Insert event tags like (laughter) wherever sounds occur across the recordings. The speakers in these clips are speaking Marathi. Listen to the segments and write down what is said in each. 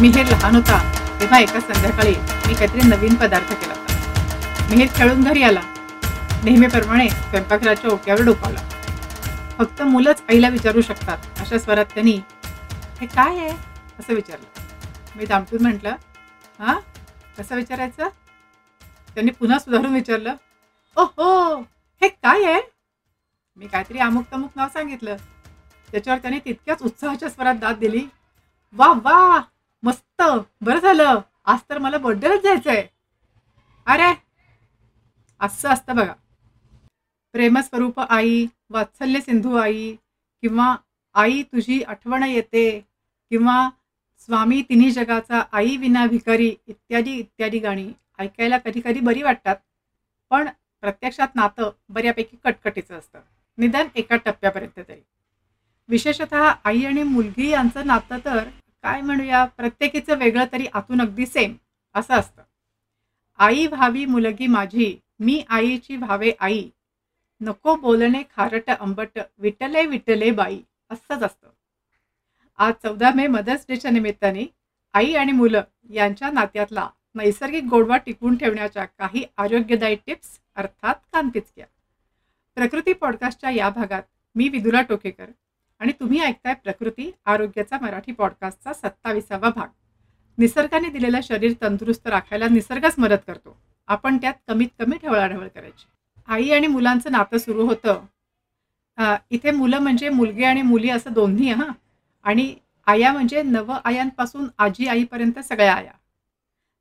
मिहीर लहान होता तेव्हा एका संध्याकाळी मी काहीतरी नवीन पदार्थ केला होता. हे खेळून घरी आला. नेहमीप्रमाणे स्वयंपाकघराच्या ओक्यावर डोकावला. फक्त मुलंच आईला विचारू शकतात अशा स्वरात त्यांनी हे काय आहे? असं विचारलं. मी दामटून म्हटलं हां? कसं विचारायचं? त्यांनी पुन्हा सुधारून विचारलं ओ हो हे काय आहे? मी काहीतरी अमुक तमुक नाव सांगितलं. त्याच्यावर त्याने तितक्याच उत्साहाच्या स्वरात दाद दिली. वा वा! मस्त बरं झालं. आज तर मला बर्थडेलाच जायचंय. अरे असं असतं बघा. प्रेमस्वरूप आई वात्सल्य सिंधू आई किंवा आई तुझी आठवण येते किंवा स्वामी तिन्ही जगाचा आई विना भिकारी इत्यादी इत्यादी गाणी ऐकायला कधी कधी बरी वाटतात. पण प्रत्यक्षात नातं बऱ्यापैकी कटकटीचं असतं. निदान एका टप्प्यापर्यंत तरी. विशेषतः आई आणि मुलगी यांचं नातं तर काय म्हणूया? प्रत्येकीचं वेगळं तरी आतून अगदी सेम असं असतं. आई व्हावी मुलगी माझी. मी आईची भावे आई. नको बोलणे खारट आंबट विटले विटले बाई. असंच असतं. आज चौदा मे मदर्स डेच्या निमित्ताने आई आणि मुलं यांच्या नात्यातला नैसर्गिक गोडवा टिकवून ठेवण्याच्या काही आरोग्यदायी टिप्स अर्थात कांतिचक्या प्रकृती पॉडकास्टच्या या भागात मी विदुला टोकेकर. आणि तुम्ही ऐकताय प्रकृती आरोग्याचा मराठी पॉडकास्टचा सत्ताविसावा भाग. निसर्गाने दिलेलं शरीर तंदुरुस्त राखायला निसर्गच मदत करतो. आपण त्यात कमीत कमी ढवळाढवळ करायची. आई आणि मुलांचं नातं सुरू होतं. इथे मुलं म्हणजे मुलगे आणि मुली असं दोन्ही हां. आणि आया म्हणजे नव आयांपासून आजी आईपर्यंत सगळ्या आया.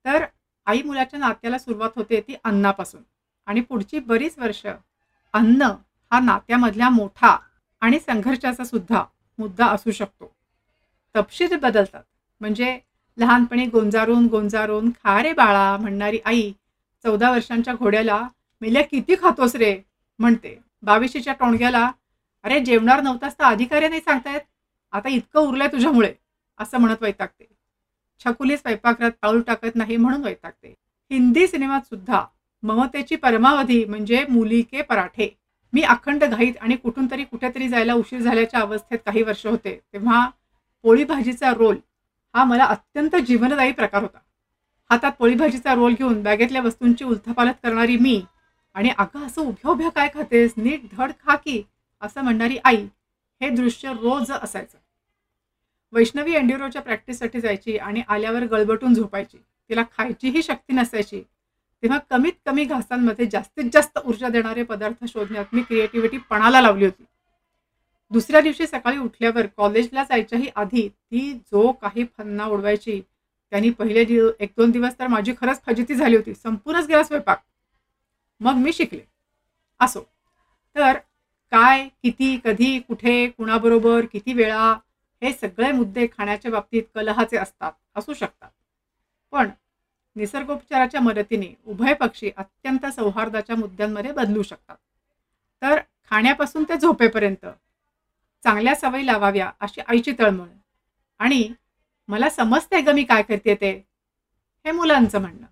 तर आई मुलाच्या नात्याला सुरुवात होते ती अन्नापासून. आणि पुढची बरीच वर्ष अन्न हा नात्यामधल्या मोठा आणि संघर्षाचा सुद्धा मुद्दा असू शकतो. तपशील बदलतात. म्हणजे लहानपणी गोंजारून गोंजारून खा रे बाळा म्हणणारी आई चौदा वर्षांच्या घोड्याला मेल्या किती खातोस रे म्हणते. बावीशीच्या टोणग्याला अरे जेवणार नव्हतास तर अधिकारी नाही सांगतायत. आता इतकं उरलंय तुझ्यामुळे असं म्हणत वैतागते. छकुली स्वयंपाकघरात पाऊल टाकत नाही म्हणून वैतागते. हिंदी सिनेमात सुद्धा ममतेची परमावधी म्हणजे मुली के पराठे. मी अखंड घाईत आणि कुठून तरी कुठेतरी जायला उशीर झाल्याच्या अवस्थेत काही वर्ष होते तेव्हा पोळी भाजीचा रोल हा मला अत्यंत जीवनदायी प्रकार होता. हातात पोळी भाजीचा रोल घेऊन बॅगेतल्या वस्तूंची उलथापालथ करणारी मी आणि अगं असं उभ्या उभ्या काय खातेस नीट धड खा की असं म्हणणारी आई हे दृश्य रोज असायचं. वैष्णवी एंड्युरोच्या प्रॅक्टिससाठी जायची आणि आल्यावर गळबटून झोपायची. तिला खायचीही शक्ती नसायची. तेव्हा कमीत कमी घासांमध्ये जास्तीत जास्त ऊर्जा देणारे पदार्थ शोधण्यात मी क्रिएटिव्हिटी पणाला लावली होती. दुसऱ्या दिवशी सकाळी उठल्यावर कॉलेजला जायच्याही आधी ती जो काही फन्ना उडवायची त्यांनी पहिले दिव एक दोन दिवस तर माझी खरंच फजिती झाली होती. संपूर्णच गेला स्वयंपाक. मग मी शिकले. असो. तर काय किती कधी कुठे कुणाबरोबर किती वेळा हे सगळे मुद्दे खाण्याच्या बाबतीत कलहाचे असतात. असू शकतात. पण निसर्गोपचाराच्या मदतीने उभय पक्षी अत्यंत सौहार्दाच्या मुद्द्यांमध्ये बदलू शकतात. तर खाण्यापासून ते झोपेपर्यंत चांगल्या सवयी लावाव्या अशी आईची तळमळ. आणि मला समजते ग मी काय करते ते हे मुलांचं म्हणणं.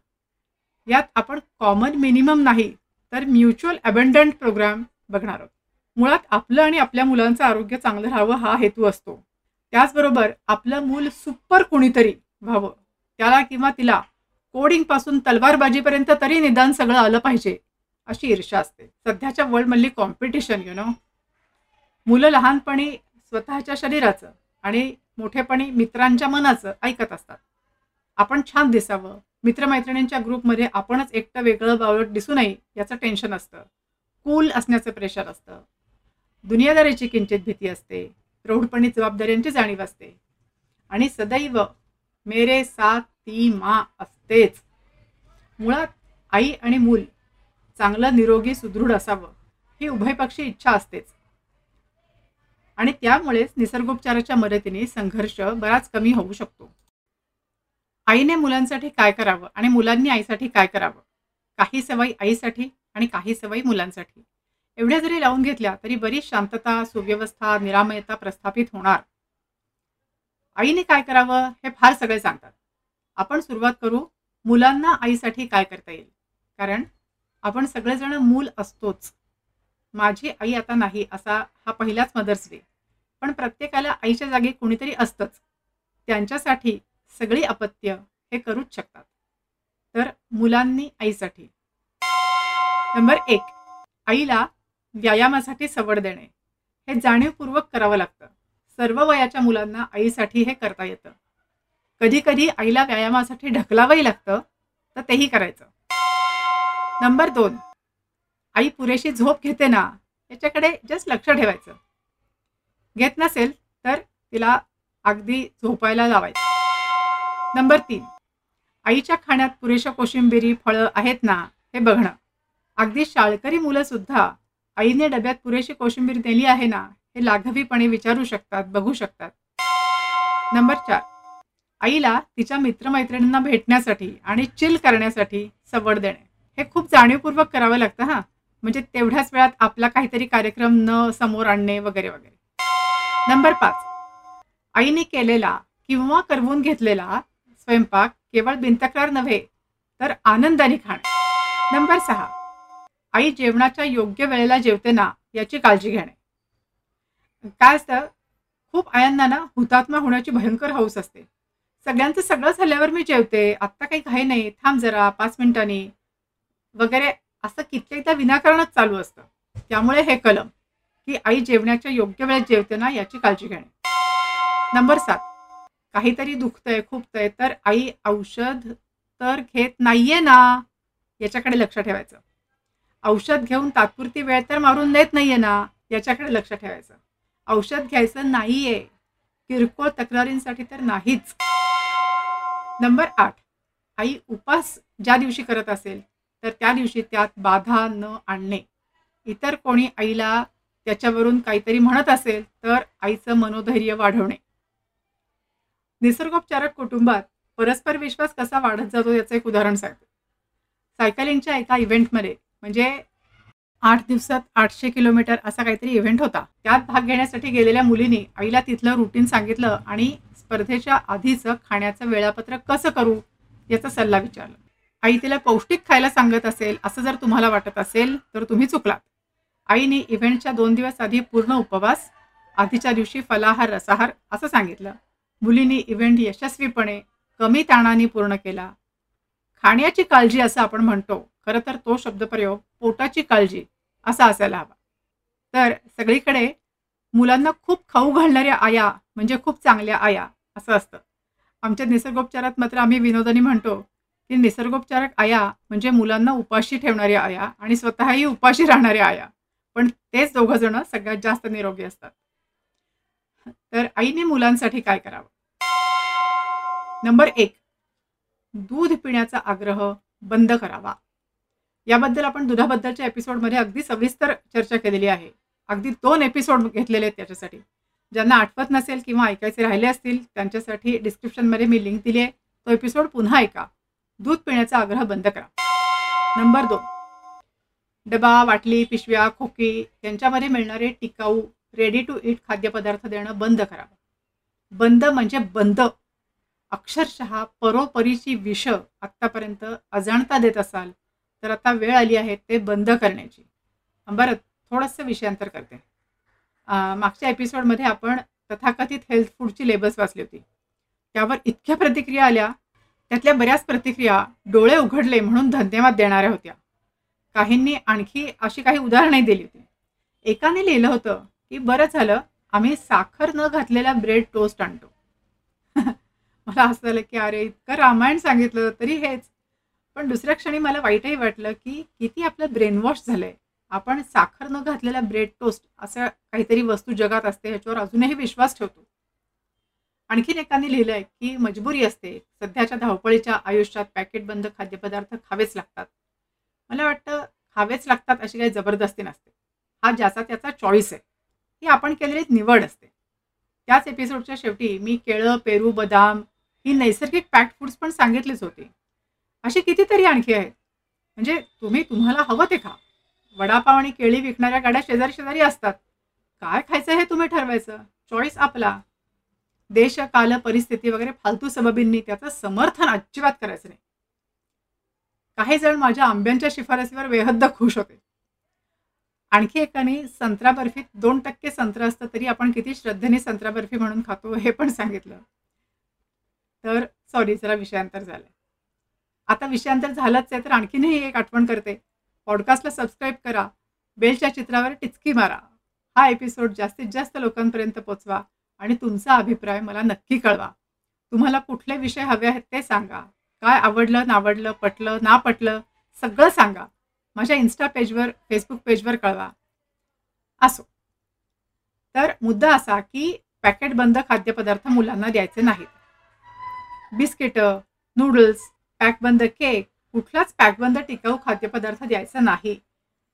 यात आपण कॉमन मिनिमम नाही तर म्युच्युअल अबंडंट प्रोग्राम बघणार आहोत. मुळात आपलं आणि आपल्या मुलांचं आरोग्य चांगलं राहावं हा हेतू असतो. त्याचबरोबर आपलं मूल सुपर कुणीतरी व्हावं त्याला किंवा तिला कोडिंगपासून तलवारबाजीपर्यंत तरी निदान सगळं आलं पाहिजे अशी ईर्षा असते. सध्याच्या वर्ल्डमधली कॉम्पिटिशन यु नो मुलं लहानपणी स्वतःच्या शरीराचं आणि मोठेपणी मित्रांच्या मनाचं ऐकत असतात. आपण छान दिसावं मित्रमैत्रिणींच्या ग्रुपमध्ये आपणच एकटं वेगळं बावळट दिसू नये याचं टेन्शन असतं. कूल असण्याचं प्रेशर असतं. दुनियादारीची किंचित भीती असते. प्रौढपणी जबाबदाऱ्यांची जाणीव असते. आणि सदैव मेरे साथ ती मा तेच. मुळात आई आणि मूल चांगलं निरोगी सुदृढ असावं ही उभयपक्षी इच्छा असतेच. आणि त्यामुळेच निसर्गोपचाराच्या मदतीने संघर्ष बराच कमी होऊ शकतो. आईने मुलांसाठी काय करावं आणि मुलांनी आईसाठी काय करावं? काही सवयी आईसाठी आणि काही सवयी मुलांसाठी. एवढ्या जरी लावून घेतल्या तरी बरीच शांतता सुव्यवस्था निरामयता प्रस्थापित होणार. आईने काय करावं हे फार सगळे सांगतात. आपण सुरुवात करू मुलांना आईसाठी काय करता येईल? कारण आपण सगळेजण मूल असतोच. माझी आई आता नाही असा हा पहिलाच मदर्स डे पण प्रत्येकाला आईच्या जागी कोणीतरी असतंच. त्यांच्यासाठी सगळी अपत्य हे करूच शकतात. तर मुलांनी आईसाठी. नंबर एक आईला व्यायामासाठी सवड देणे. हे जाणीवपूर्वक करावं लागतं. सर्व वयाच्या मुलांना आईसाठी हे करता येतं. कधी कधी आईला व्यायामासाठी ढकलावंही लागतं तर तेही करायचं. नंबर दोन आई पुरेशी झोप घेते ना याच्याकडे जस्ट लक्ष ठेवायचं. घेत नसेल तर तिला अगदी झोपायला लावायचं. नंबर तीन आईच्या खाण्यात पुरेशा कोशिंबिरी फळं आहेत ना हे बघणं. अगदी शाळकरी मुलं सुद्धा आईने डब्यात पुरेशी कोशिंबीर दिली आहे ना हे लाघवीपणे विचारू शकतात बघू शकतात. नंबर चार आईला तिच्या मित्रमैत्रिणींना भेटण्यासाठी आणि चिल करण्यासाठी सवड देणे. हे खूप जाणीवपूर्वक करावं लागतं हां. म्हणजे तेवढ्याच वेळात आपला काहीतरी कार्यक्रम न समोर आणणे वगैरे वगैरे. नंबर पाच. आईने केलेला किंवा करवून घेतलेला स्वयंपाक केवळ बिनतक्रार नव्हे तर आनंदाने खाणे. नंबर सहा. आई जेवणाच्या योग्य वेळेला जेवते ना याची काळजी घेणे. काय असतं? खूप आयांना ना हुतात्मा होण्याची भयंकर हौस असते. सगळ्यांचं सगळं झाल्यावर मी जेवते. आत्ता काही काही नाही. थांब जरा पाच मिनिटांनी. वगैरे असं कित्येकदा विनाकारणच चालू असतं. त्यामुळे हे कलम की आई जेवण्याच्या योग्य वेळेत जेवते ना याची काळजी घेणे. नंबर सात. काहीतरी दुखतंय खुपतंय तर आई औषध तर घेत नाहीये ना? याच्याकडे लक्ष ठेवायचं. औषध घेऊन तात्पुरती वेळ तर मारून देत नाहीये ना? याच्याकडे लक्ष ठेवायचं. औषध घ्यायचं नाहीये. किरकोळ तक्रारींसाठी तर नाहीच. नंबर आठ. आई उपास ज्या दिवशी करत असेल तर त्या दिवशी त्यात बाधा न आणणे. इतर कोणी आईला त्याच्यावरून काहीतरी म्हणत असेल तर आईचं मनोधैर्य वाढवणे. निसर्गोपचारक कुटुंबात परस्पर विश्वास कसा वाढत जातो याचं एक उदाहरण सांगते. सायकलिंगच्या एका इव्हेंटमध्ये म्हणजे आठ दिवसात आठशे किलोमीटर असा काहीतरी इव्हेंट होता. त्यात भाग घेण्यासाठी गेलेल्या मुलीने आईला तिथलं रुटीन सांगितलं आणि स्पर्धेच्या आधीचं खाण्याचं वेळापत्रक कसं करू याचा सल्ला विचारला. आई तिला पौष्टिक खायला सांगत असेल असं जर तुम्हाला वाटत असेल तर तुम्ही चुकलात. आईने इव्हेंटच्या दोन दिवस आधी पूर्ण उपवास आधीच्या दिवशी फलाहार रसाहार असं सांगितलं. मुलींनी इव्हेंट यशस्वीपणे कमी ताणाने पूर्ण केला. खाण्याची काळजी असं आपण म्हणतो खरं तर तो शब्दप्रयोग पोटाची काळजी असा असायला हवा. तर सगळीकडे मुलांना खूप खाऊ घालणाऱ्या आया म्हणजे खूप चांगल्या आया असं असतं. आमच्या निसर्गोपचारात मात्र आम्ही विनोदानी म्हणतो की निसर्गोपचारक आया म्हणजे मुलांना उपाशी ठेवणाऱ्या आया आणि स्वतःही उपाशी राहणाऱ्या आया. पण तेच दोघंजण सगळ्यात जास्त निरोगी असतात. तर आईने मुलांसाठी काय करावं? नंबर एक दूध पिण्याचा आग्रह बंद करावा. याबद्दल आपण दुधाबद्दलच्या एपिसोडमध्ये अगदी सविस्तर चर्चा केलेली आहे. अगदी दोन एपिसोड घेतलेले आहेत त्याच्यासाठी. ज्यांना आठवत नसेल किंवा ऐकायचे राहिले असतील त्यांच्यासाठी डिस्क्रिप्शनमध्ये मी लिंक दिली आहे. तो एपिसोड पुन्हा ऐका. दूध पिण्याचा आग्रह बंद करा. नंबर दोन. डबा वाटली पिशव्या खोकी यांच्यामध्ये मिळणारे टिकाऊ रेडी टू ईट खाद्यपदार्थ देणं बंद करावं बंद म्हणजे बंद. अक्षरशः परोपरीची विष आत्तापर्यंत अजाणता देत असाल तर आता वेळ आली आहे ते बंद करण्याची. बरं थोडंसं विषयांतर करते. मागच्या एपिसोडमध्ये आपण तथाकथित हेल्थ फूडची लेबल्स वाचली होती. त्यावर इतक्या प्रतिक्रिया आल्या त्यातल्या बऱ्याच प्रतिक्रिया डोळे उघडले म्हणून धन्यवाद देणाऱ्या होत्या. काहींनी आणखी अशी काही उदाहरणंही दिली होती. एकाने लिहिलं होतं की बरं झालं आम्ही साखर न घातलेला ब्रेड टोस्ट आणतो. (laughs) मला असं झालं की अरे इतकं रामायण सांगितलं तरी हेच. पण दुसऱ्या क्षणी मला वाईटही वाटलं की किती आपलं ब्रेनवॉश झालंय. आपण साखर न घातलेला ब्रेड टोस्ट असं काहीतरी वस्तू जगात असते ह्याच्यावर अजूनही विश्वास ठेवतो. आणखीन एकाने लिहिलंय की मजबुरी असते. सध्याच्या धावपळीच्या आयुष्यात पॅकेट बंद खाद्यपदार्थ खावेच लागतात. मला वाटतं खावेच लागतात अशी काही जबरदस्ती नसते. हा ज्याचा त्याचा चॉईस आहे. ही आपण केलेली निवड असते. त्याच एपिसोडच्या शेवटी मी केळं पेरू बदाम ही नैसर्गिक पॅक्ड फूड्स पण सांगितलीच होती. अशी कितीतरी आणखी आहेत. म्हणजे तुम्ही तुम्हाला हवं ते खा. वडापाव आणि केळी विकणाऱ्या गाड्या शेजारी शेजारी असतात. काय खायचं हे तुम्ही ठरवायचं? चॉईस आपला. देश काल परिस्थिती वगैरे फालतू सबबींनी त्याचं समर्थन अजिबात करायचं नाही. काही जण माझ्या आंब्यांच्या शिफारसीवर बेहद्द खुश होते. आणखी एकाने संत्रा बर्फीत दोन टक्के संत्र असतं तरी आपण किती श्रद्धेने संत्रा बर्फी म्हणून खातो हे पण सांगितलं. तर सॉरी जरा विषयांतर झालं. आता विषयांतर झालंच आहे तर आणखीनही एक आठवण करते. पॉडकास्टला सबस्क्राईब करा. बेलच्या चित्रावर टिचकी मारा. हा एपिसोड जास्तीत जास्त लोकांपर्यंत पोचवा आणि तुमचा अभिप्राय मला नक्की कळवा. तुम्हाला कुठले विषय हवे आहेत ते सांगा. काय आवडलं नावडलं पटलं ना पटलं सगळं सांगा. माझ्या इन्स्टा पेजवर फेसबुक पेजवर कळवा. असो. तर मुद्दा असा की पॅकेट बंद खाद्यपदार्थ मुलांना द्यायचे नाहीत. बिस्किटं नूडल्स पॅक बंद केक कुठलाच पॅकबंद टिकाऊ खाद्यपदार्थ द्यायचा नाही.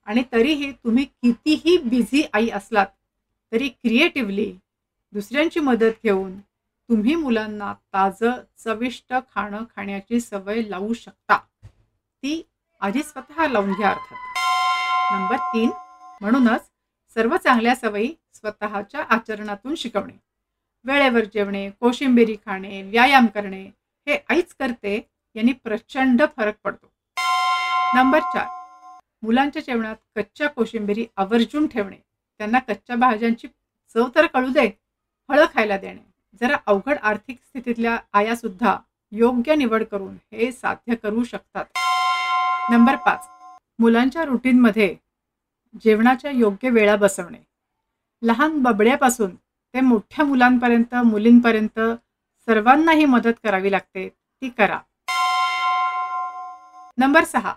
आणि तरीही तुम्ही कितीही बिझी आई असलात तरी क्रिएटिव्हली दुसऱ्यांची मदत घेऊन तुम्ही मुलांना ताजं चविष्ट खाणं खाण्याची सवय लावू शकता. ती आधी स्वतः लावून घ्या अर्थात. नंबर तीन म्हणूनच सर्व चांगल्या सवयी स्वतःच्या आचरणातून शिकवणे. वेळेवर जेवणे कोशिंबिरी खाणे व्यायाम करणे हे आईच करते यांनी प्रचंड फरक पडतो. नंबर चार. मुलांच्या जेवणात कच्च्या कोशिंबिरी आवर्जून ठेवणे. त्यांना कच्च्या भाज्यांची चव तर कळू दे फळं खायला देणे. जरा अवघड आर्थिक स्थितीतल्या आया सुद्धा योग्य निवड करून हे साध्य करू शकतात. नंबर पाच. मुलांच्या रुटीनमध्ये जेवणाच्या योग्य वेळा बसवणे. लहान बबड्यापासून ते मोठ्या मुलांपर्यंत मुलींपर्यंत सर्वांनाही मदत करावी लागते. ती करा. नंबर सहा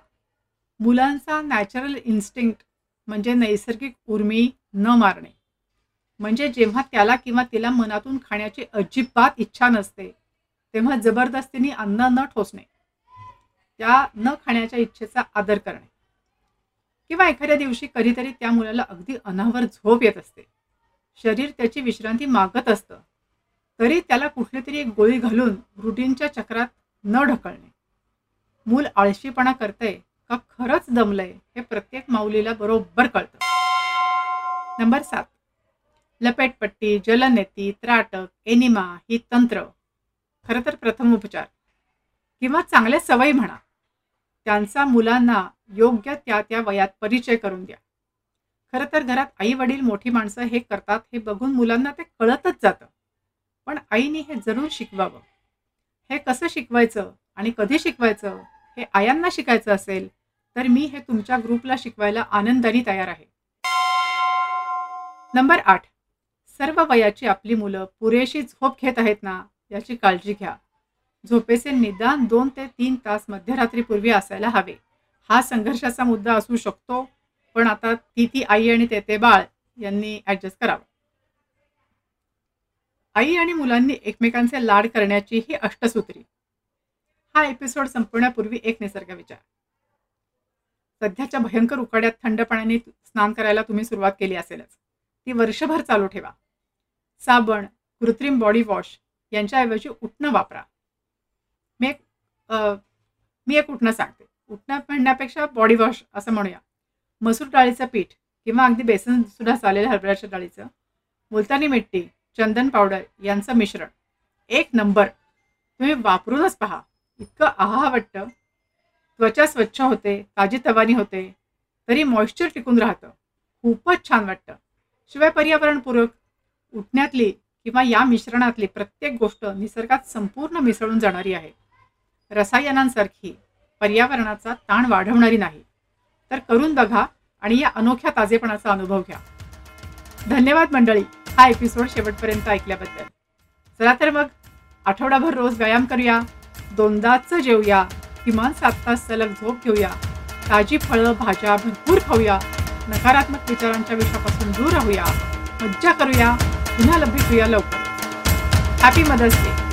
मुलांचा नॅचरल इन्स्टिंक्ट म्हणजे नैसर्गिक उर्मी न मारणे. म्हणजे जेव्हा त्याला किंवा तिला मनातून खाण्याची अजिबात इच्छा नसते तेव्हा जबरदस्तीने अन्न न ठोसणे. त्या न खाण्याच्या इच्छेचा आदर करणे. किंवा एखाद्या दिवशी कधीतरी त्या मुलाला अगदी अनावर झोप येत असते. शरीर त्याची विश्रांती मागत असतं. तरी त्याला कुठली तरी एक गोळी घालून रुटीनच्या चक्रात न ढकलणे. मूल आळशीपणा करतंय का खरंच दमलंय हे प्रत्येक माऊलीला बरोबर कळतं. नंबर सात. लपेटपट्टी जलनेती त्राटक एनिमा ही तंत्र. खरं तर प्रथम उपचार. किंवा चांगल्या सवयी म्हणा. त्यांचा मुलांना योग्य त्या त्या वयात परिचय करून द्या. खरं तर घरात आई वडील मोठी माणसं हे करतात हे बघून मुलांना ते कळतच जातं. पण आईने हे जरूर शिकवावं. हे कसं शिकवायचं आणि कधी शिकवायचं? हे आयांना शिकायचं असेल तर मी हे तुमच्या ग्रुपला शिकवायला आनंदाने तयार आहे. नंबर आठ. सर्व वयाची आपली मुलं पुरेशी झोप घेत आहेत ना याची काळजी घ्या. झोपेचे निदान दोन ते तीन तास मध्यरात्रीपूर्वी असायला हवे. हा संघर्षाचा मुद्दा असू शकतो पण आता ती ती आई आणि ते ते बाळ यांनी ॲडजस्ट करावं. आई आणि मुलांनी एकमेकांचे लाड करण्याची ही अष्टसूत्री. हा एपिसोड संपवण्यापूर्वी एक निसर्ग विचार. सध्याच्या भयंकर उकाड्यात थंड पाण्याने स्नान करायला तुम्ही सुरुवात केली असेलच. ती वर्षभर चालू ठेवा. साबण कृत्रिम बॉडी वॉश यांच्याऐवजी उठणं वापरा. मी एक मी एक उठणं सांगते. उठणं म्हणण्यापेक्षा बॉडी वॉश असं म्हणूया. मसूर डाळीचं पीठ किंवा अगदी बेसन सुद्धा चालेल हरभऱ्याच्या डाळीचं. मुलतानी मिट्टी चंदन पावडर यांचं मिश्रण. एक नंबर तुम्ही वापरूनच पहा. इतकं आहा वाटतं. त्वचा स्वच्छ होते ताजीतवानी होते तरी मॉइश्चर टिकून राहतं. खूपच छान वाटतं. शिवाय पर्यावरणपूरक उठण्यातली किंवा या मिश्रणातली प्रत्येक गोष्ट निसर्गात संपूर्ण मिसळून जाणारी आहे. रसायनांसारखी पर्यावरणाचा ताण वाढवणारी नाही. तर करून बघा आणि या अनोख्या ताजेपणाचा अनुभव घ्या. धन्यवाद मंडळी हा एपिसोड शेवटपर्यंत ऐकल्याबद्दल. चला तर मग आठवडाभर रोज व्यायाम करूया. दोनदाचं जेवूया. किमान सात तास सलग झोप घेऊया. ताजी फळं भाज्या भरपूर खाऊया. नकारात्मक विचारांच्या विषयापासून दूर राहूया. मज्जा करूया. पुन्हा लभेटूया लवकर. Happy mother's day